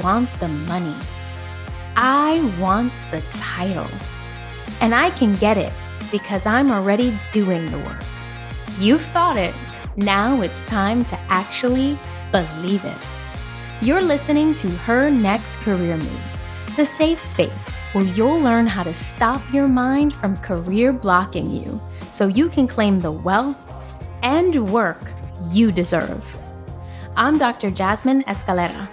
want the money. I want the title. And I can get it because I'm already doing the work. You've thought it. Now it's time to actually believe it. You're listening to Her Next Career Move, the safe space where you'll learn how to stop your mind from career blocking you so you can claim the wealth and work you deserve. I'm Dr. Jasmine Escalera,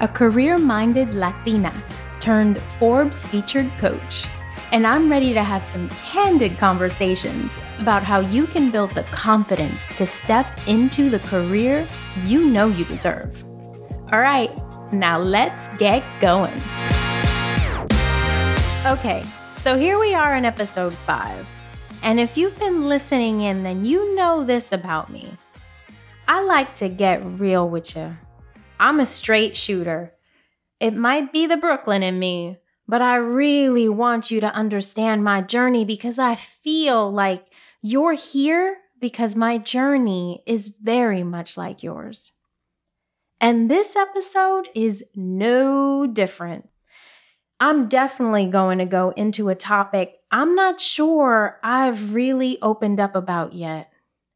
a career minded Latina turned Forbes featured coach. And I'm ready to have some candid conversations about how you can build the confidence to step into the career you know you deserve. All right, now let's get going. Okay, so here we are in episode five. And if you've been listening in, then you know this about me. I like to get real with you. I'm a straight shooter. It might be the Brooklyn in me, but I really want you to understand my journey because I feel like you're here because my journey is very much like yours. And this episode is no different. I'm definitely going to go into a topic I'm not sure I've really opened up about yet.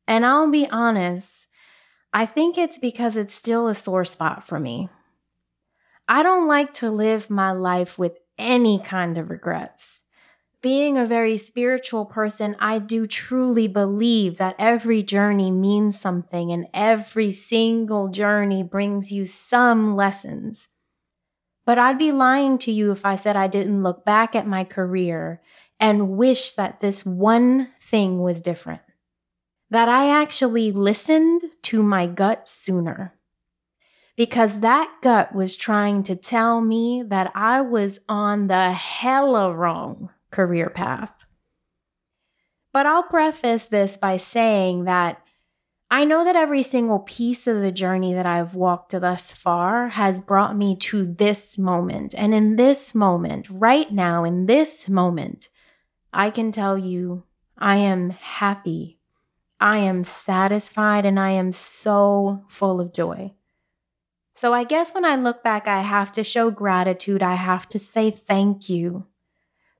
And I'll be honest, I think it's because it's still a sore spot for me. I don't like to live my life with any kind of regrets. Being a very spiritual person, I do truly believe that every journey means something and every single journey brings you some lessons. But I'd be lying to you if I said I didn't look back at my career and wish that this one thing was different. That I actually listened to my gut sooner because that gut was trying to tell me that I was on the hella wrong career path. But I'll preface this by saying that I know that every single piece of the journey that I've walked thus far has brought me to this moment. And in this moment, right now, in this moment, I can tell you I am happy. I am satisfied and I am so full of joy. So I guess when I look back, I have to show gratitude. I have to say thank you.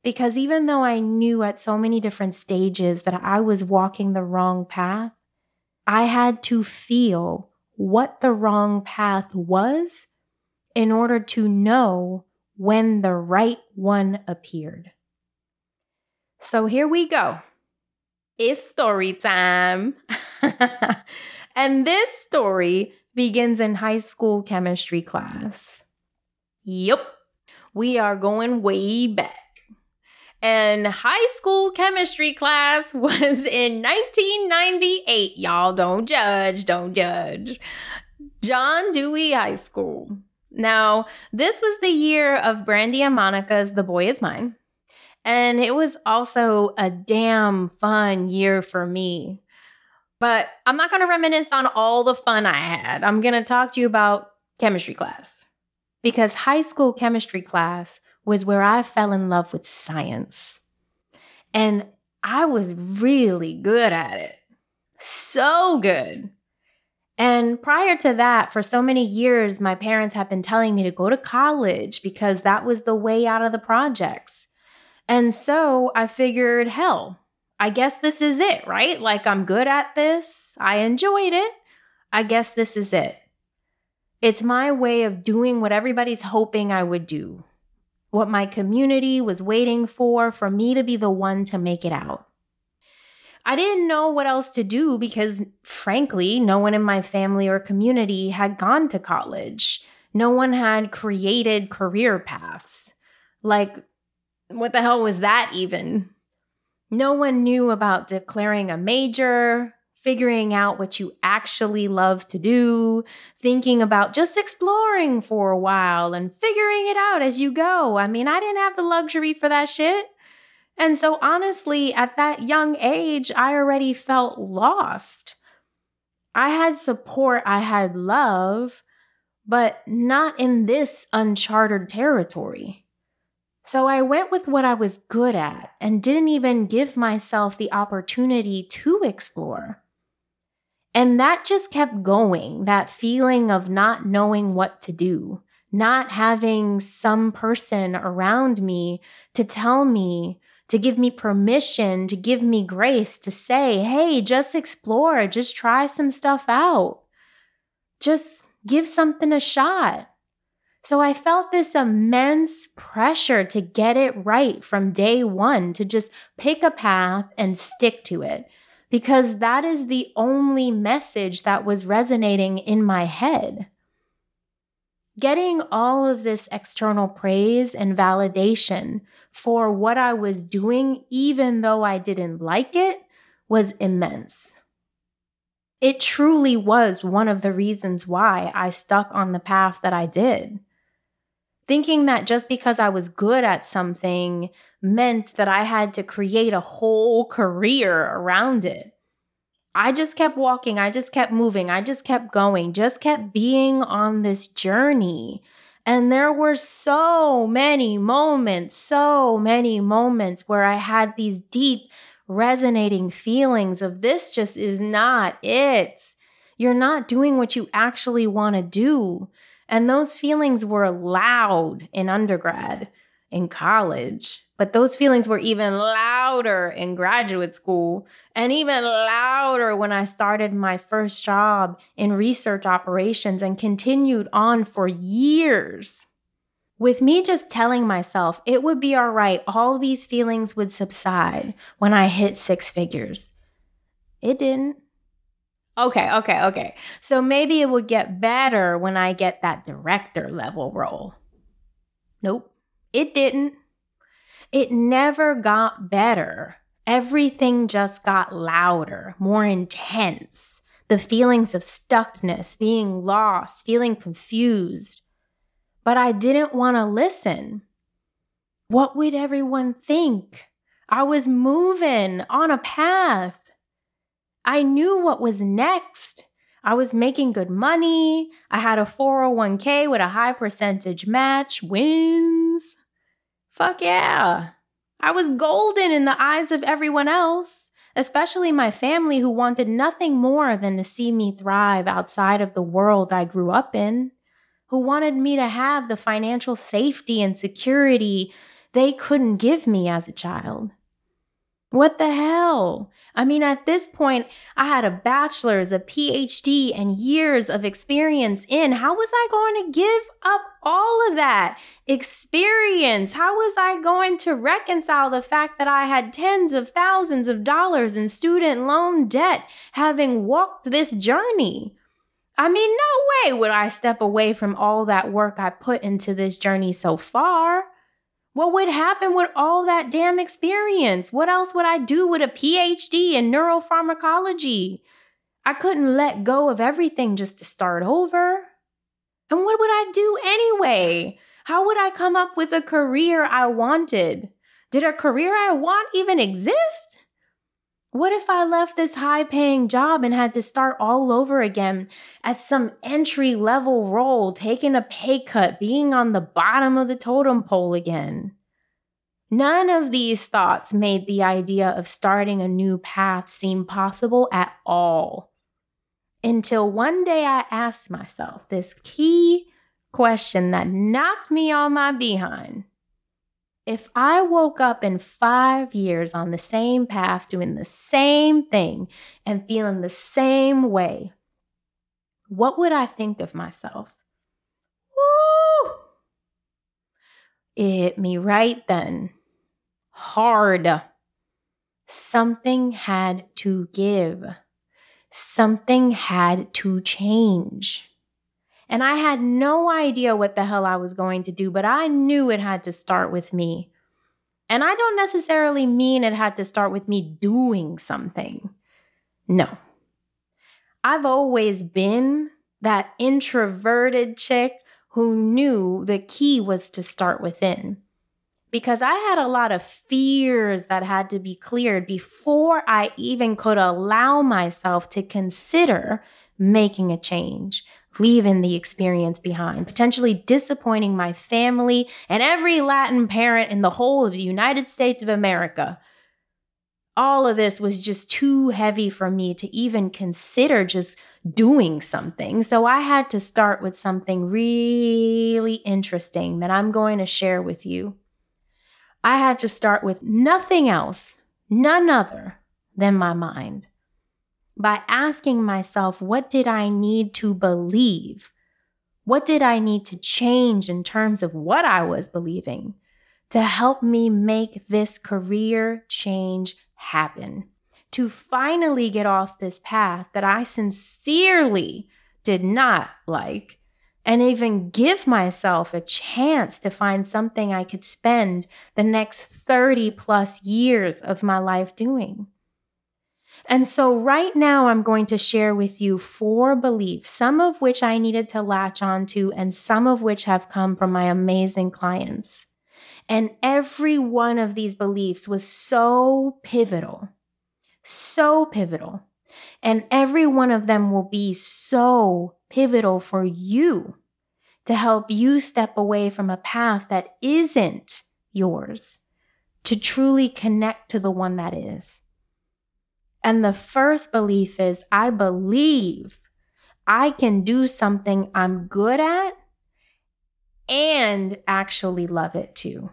Because even though I knew at so many different stages that I was walking the wrong path, I had to feel what the wrong path was in order to know when the right one appeared. So here we go. It's story time. and this story begins in high school chemistry class. Yep, we are going way back. And high school chemistry class was in 1998. Y'all don't judge, don't judge. John Dewey High School. Now, this was the year of Brandy and Monica's The Boy Is Mine. And it was also a damn fun year for me. But I'm not going to reminisce on all the fun I had. I'm going to talk to you about chemistry class. Because high school chemistry class was where I fell in love with science. And I was really good at it. So good. And prior to that, for so many years, my parents have been telling me to go to college because that was the way out of the projects. And so I figured, hell, I guess this is it, right? Like, I'm good at this. I enjoyed it. I guess this is it. It's my way of doing what everybody's hoping I would do, what my community was waiting for, for me to be the one to make it out. I didn't know what else to do because, frankly, no one in my family or community had gone to college. No one had created career paths. Like, what the hell was that even? No one knew about declaring a major, figuring out what you actually love to do, thinking about just exploring for a while and figuring it out as you go. I mean, I didn't have the luxury for that shit. And so, honestly, at that young age, I already felt lost. I had support, I had love, but not in this uncharted territory. So I went with what I was good at and didn't even give myself the opportunity to explore. And that just kept going that feeling of not knowing what to do, not having some person around me to tell me, to give me permission, to give me grace, to say, hey, just explore, just try some stuff out, just give something a shot. So I felt this immense pressure to get it right from day one, to just pick a path and stick to it, because that is the only message that was resonating in my head. Getting all of this external praise and validation for what I was doing, even though I didn't like it, was immense. It truly was one of the reasons why I stuck on the path that I did thinking that just because I was good at something meant that I had to create a whole career around it. I just kept walking, I just kept moving, I just kept going, just kept being on this journey. And there were so many moments, so many moments where I had these deep, resonating feelings of this just is not it. You're not doing what you actually want to do. And those feelings were loud in undergrad, in college, but those feelings were even louder in graduate school and even louder when I started my first job in research operations and continued on for years. With me just telling myself it would be all right, all these feelings would subside when I hit six figures. It didn't. Okay, okay, okay. So maybe it would get better when I get that director level role. Nope, it didn't. It never got better. Everything just got louder, more intense. The feelings of stuckness, being lost, feeling confused. But I didn't want to listen. What would everyone think? I was moving on a path. I knew what was next. I was making good money. I had a 401k with a high percentage match. Wins. Fuck yeah. I was golden in the eyes of everyone else, especially my family who wanted nothing more than to see me thrive outside of the world I grew up in, who wanted me to have the financial safety and security they couldn't give me as a child. What the hell? I mean, at this point, I had a bachelor's, a PhD, and years of experience in. How was I going to give up all of that experience? How was I going to reconcile the fact that I had tens of thousands of dollars in student loan debt having walked this journey? I mean, no way would I step away from all that work I put into this journey so far. What would happen with all that damn experience? What else would I do with a PhD in neuropharmacology? I couldn't let go of everything just to start over. And what would I do anyway? How would I come up with a career I wanted? Did a career I want even exist? What if I left this high paying job and had to start all over again at some entry level role, taking a pay cut, being on the bottom of the totem pole again? None of these thoughts made the idea of starting a new path seem possible at all. Until one day I asked myself this key question that knocked me on my behind. If I woke up in five years on the same path, doing the same thing and feeling the same way, what would I think of myself? Woo! It hit me right then. Hard. Something had to give. Something had to change. And I had no idea what the hell I was going to do, but I knew it had to start with me. And I don't necessarily mean it had to start with me doing something. No. I've always been that introverted chick who knew the key was to start within. Because I had a lot of fears that had to be cleared before I even could allow myself to consider making a change, leaving the experience behind, potentially disappointing my family and every Latin parent in the whole of the United States of America. all of this was just too heavy for me to even consider just doing something. So I had to start with something really interesting that I'm going to share with you. I had to start with nothing else, none other than my mind. By asking myself, what did I need to believe? What did I need to change in terms of what I was believing to help me make this career change happen, to finally get off this path that I sincerely did not like, and even give myself a chance to find something I could spend the next 30 plus years of my life doing. And so, right now, I'm going to share with you four beliefs, some of which I needed to latch onto, and some of which have come from my amazing clients. And every one of these beliefs was so pivotal, so pivotal. And every one of them will be so pivotal for you to help you step away from a path that isn't yours to truly connect to the one that is. And the first belief is I believe I can do something I'm good at and actually love it too.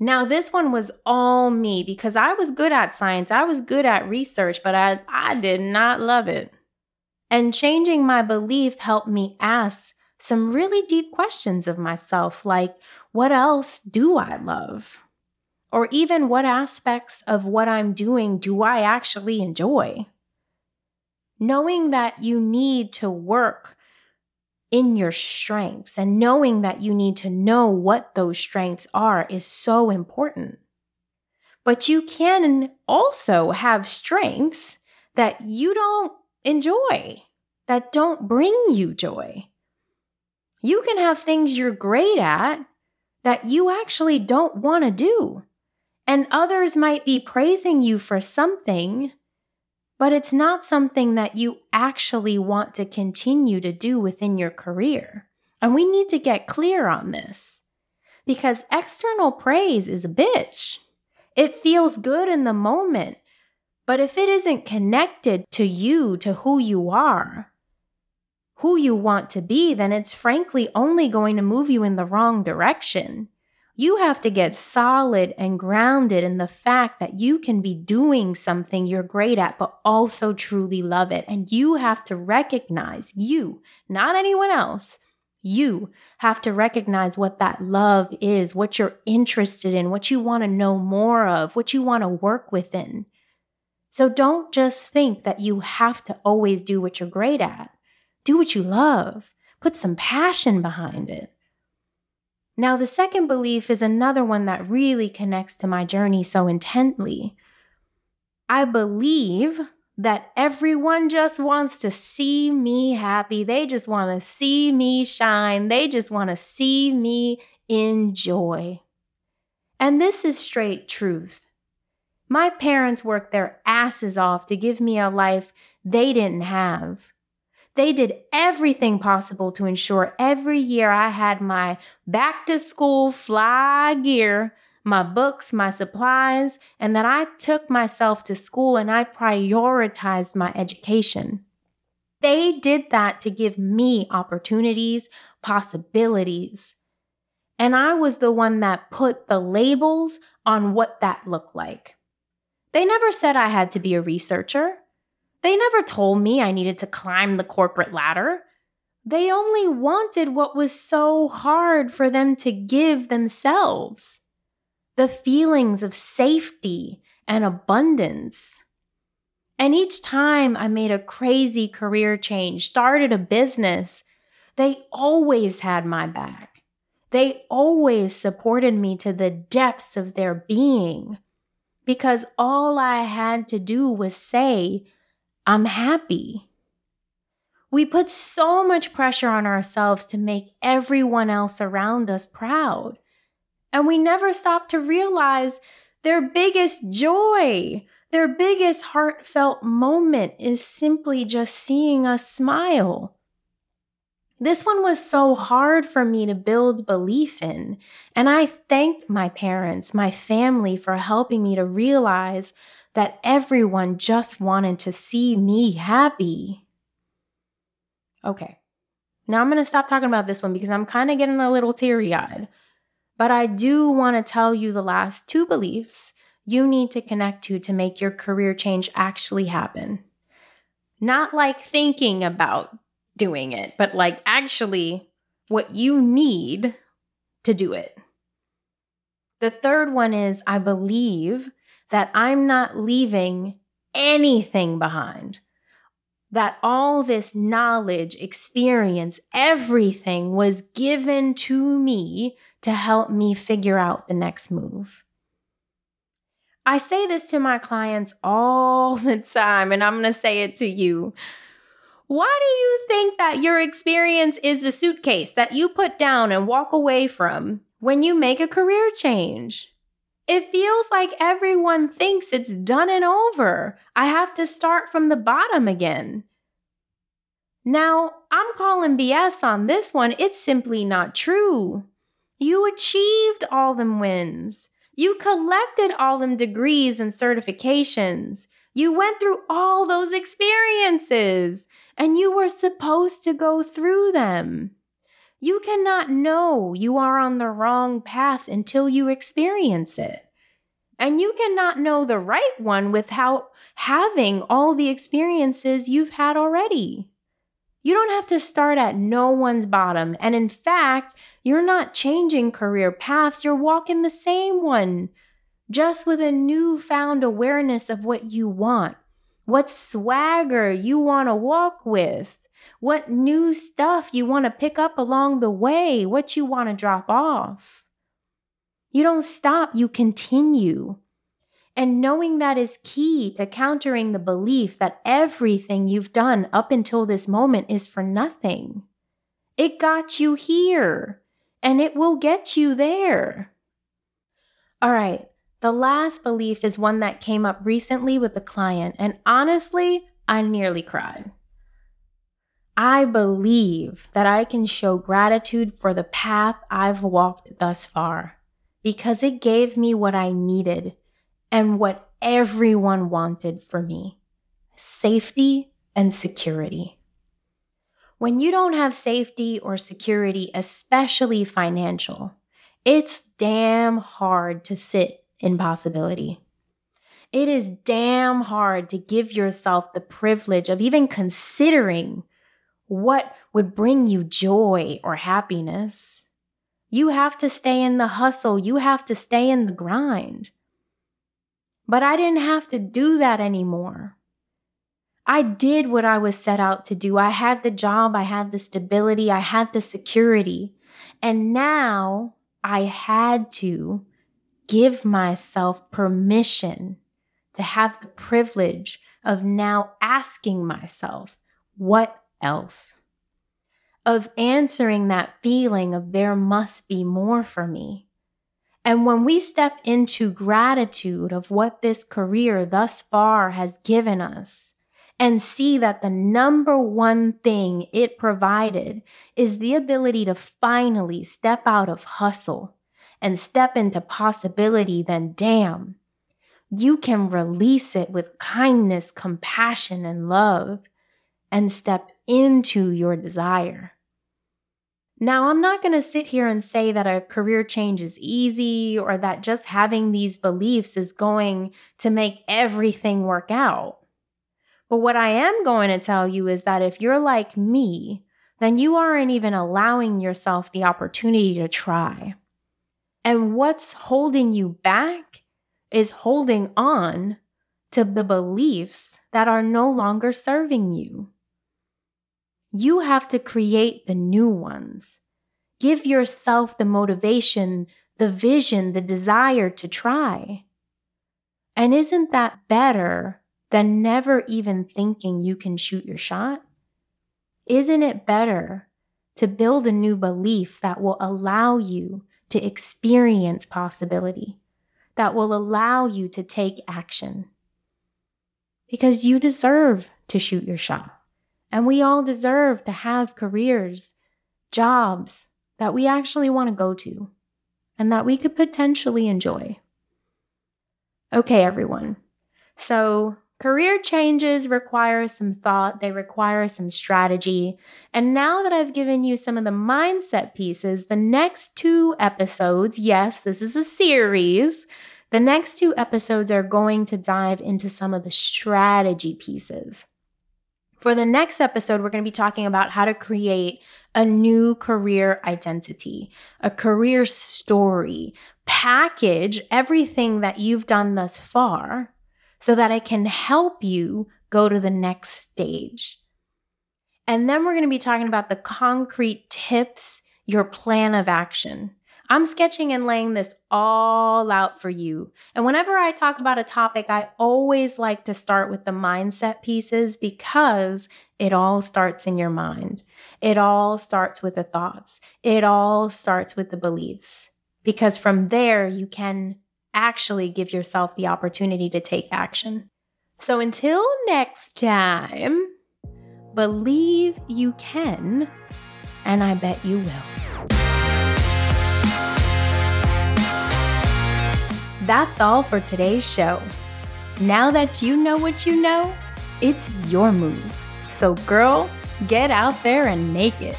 Now, this one was all me because I was good at science, I was good at research, but I, I did not love it. And changing my belief helped me ask some really deep questions of myself, like, what else do I love? Or even what aspects of what I'm doing do I actually enjoy? Knowing that you need to work in your strengths and knowing that you need to know what those strengths are is so important. But you can also have strengths that you don't enjoy, that don't bring you joy. You can have things you're great at that you actually don't want to do. And others might be praising you for something but it's not something that you actually want to continue to do within your career. And we need to get clear on this because external praise is a bitch. It feels good in the moment, but if it isn't connected to you, to who you are, who you want to be, then it's frankly only going to move you in the wrong direction. You have to get solid and grounded in the fact that you can be doing something you're great at, but also truly love it. And you have to recognize you, not anyone else. You have to recognize what that love is, what you're interested in, what you want to know more of, what you want to work within. So don't just think that you have to always do what you're great at. Do what you love. Put some passion behind it. Now, the second belief is another one that really connects to my journey so intently. I believe that everyone just wants to see me happy. They just want to see me shine. They just want to see me enjoy. And this is straight truth. My parents worked their asses off to give me a life they didn't have. They did everything possible to ensure every year I had my back to school fly gear, my books, my supplies, and that I took myself to school and I prioritized my education. They did that to give me opportunities, possibilities. And I was the one that put the labels on what that looked like. They never said I had to be a researcher. They never told me I needed to climb the corporate ladder. They only wanted what was so hard for them to give themselves the feelings of safety and abundance. And each time I made a crazy career change, started a business, they always had my back. They always supported me to the depths of their being because all I had to do was say, I'm happy. We put so much pressure on ourselves to make everyone else around us proud. And we never stop to realize their biggest joy, their biggest heartfelt moment is simply just seeing us smile. This one was so hard for me to build belief in. And I thank my parents, my family for helping me to realize that everyone just wanted to see me happy. Okay, now I'm going to stop talking about this one because I'm kind of getting a little teary eyed. But I do want to tell you the last two beliefs you need to connect to to make your career change actually happen. Not like thinking about doing it, but like actually what you need to do it. The third one is I believe that I'm not leaving anything behind. That all this knowledge, experience, everything was given to me to help me figure out the next move. I say this to my clients all the time, and I'm going to say it to you. Why do you think that your experience is a suitcase that you put down and walk away from when you make a career change? It feels like everyone thinks it's done and over. I have to start from the bottom again. Now, I'm calling BS on this one. It's simply not true. You achieved all them wins. You collected all them degrees and certifications. You went through all those experiences and you were supposed to go through them. You cannot know you are on the wrong path until you experience it. And you cannot know the right one without having all the experiences you've had already. You don't have to start at no one's bottom. And in fact, you're not changing career paths, you're walking the same one, just with a newfound awareness of what you want, what swagger you want to walk with what new stuff you want to pick up along the way, what you want to drop off. You don't stop, you continue. And knowing that is key to countering the belief that everything you've done up until this moment is for nothing. It got you here, and it will get you there. All right, the last belief is one that came up recently with a client, and honestly, I nearly cried. I believe that I can show gratitude for the path I've walked thus far because it gave me what I needed and what everyone wanted for me safety and security. When you don't have safety or security, especially financial, it's damn hard to sit in possibility. It is damn hard to give yourself the privilege of even considering what would bring you joy or happiness. You have to stay in the hustle, you have to stay in the grind. But I didn't have to do that anymore. I did what I was set out to do. I had the job, I had the stability, I had the security. And now I had to give myself permission to have the privilege of now asking myself, what else. Of answering that feeling of there must be more for me. And when we step into gratitude of what this career thus far has given us, and see that the number one thing it provided is the ability to finally step out of hustle and step into possibility, then damn, you can release it with kindness, compassion, and love and step into your desire. Now, I'm not going to sit here and say that a career change is easy or that just having these beliefs is going to make everything work out. But what I am going to tell you is that if you're like me, then you aren't even allowing yourself the opportunity to try. And what's holding you back is holding on to the beliefs that are no longer serving you. You have to create the new ones. Give yourself the motivation, the vision, the desire to try. And isn't that better than never even thinking you can shoot your shot? Isn't it better to build a new belief that will allow you to experience possibility, that will allow you to take action? Because you deserve to shoot your shot. And we all deserve to have careers, jobs that we actually want to go to and that we could potentially enjoy. Okay, everyone. So, career changes require some thought, they require some strategy. And now that I've given you some of the mindset pieces, the next two episodes, yes, this is a series. The next two episodes are going to dive into some of the strategy pieces. For the next episode, we're going to be talking about how to create a new career identity, a career story, package everything that you've done thus far so that it can help you go to the next stage. And then we're going to be talking about the concrete tips, your plan of action. I'm sketching and laying this all out for you. And whenever I talk about a topic, I always like to start with the mindset pieces because it all starts in your mind. It all starts with the thoughts. It all starts with the beliefs. Because from there, you can actually give yourself the opportunity to take action. So until next time, believe you can, and I bet you will. That's all for today's show. Now that you know what you know, it's your move. So, girl, get out there and make it.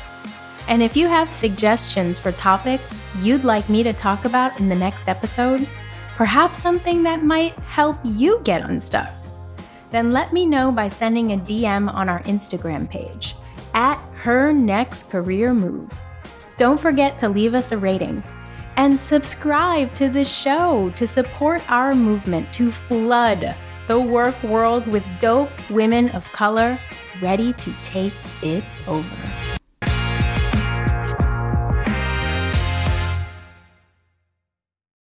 And if you have suggestions for topics you'd like me to talk about in the next episode, perhaps something that might help you get unstuck, then let me know by sending a DM on our Instagram page at her next career move. Don't forget to leave us a rating and subscribe to the show to support our movement to flood the work world with dope women of color ready to take it over.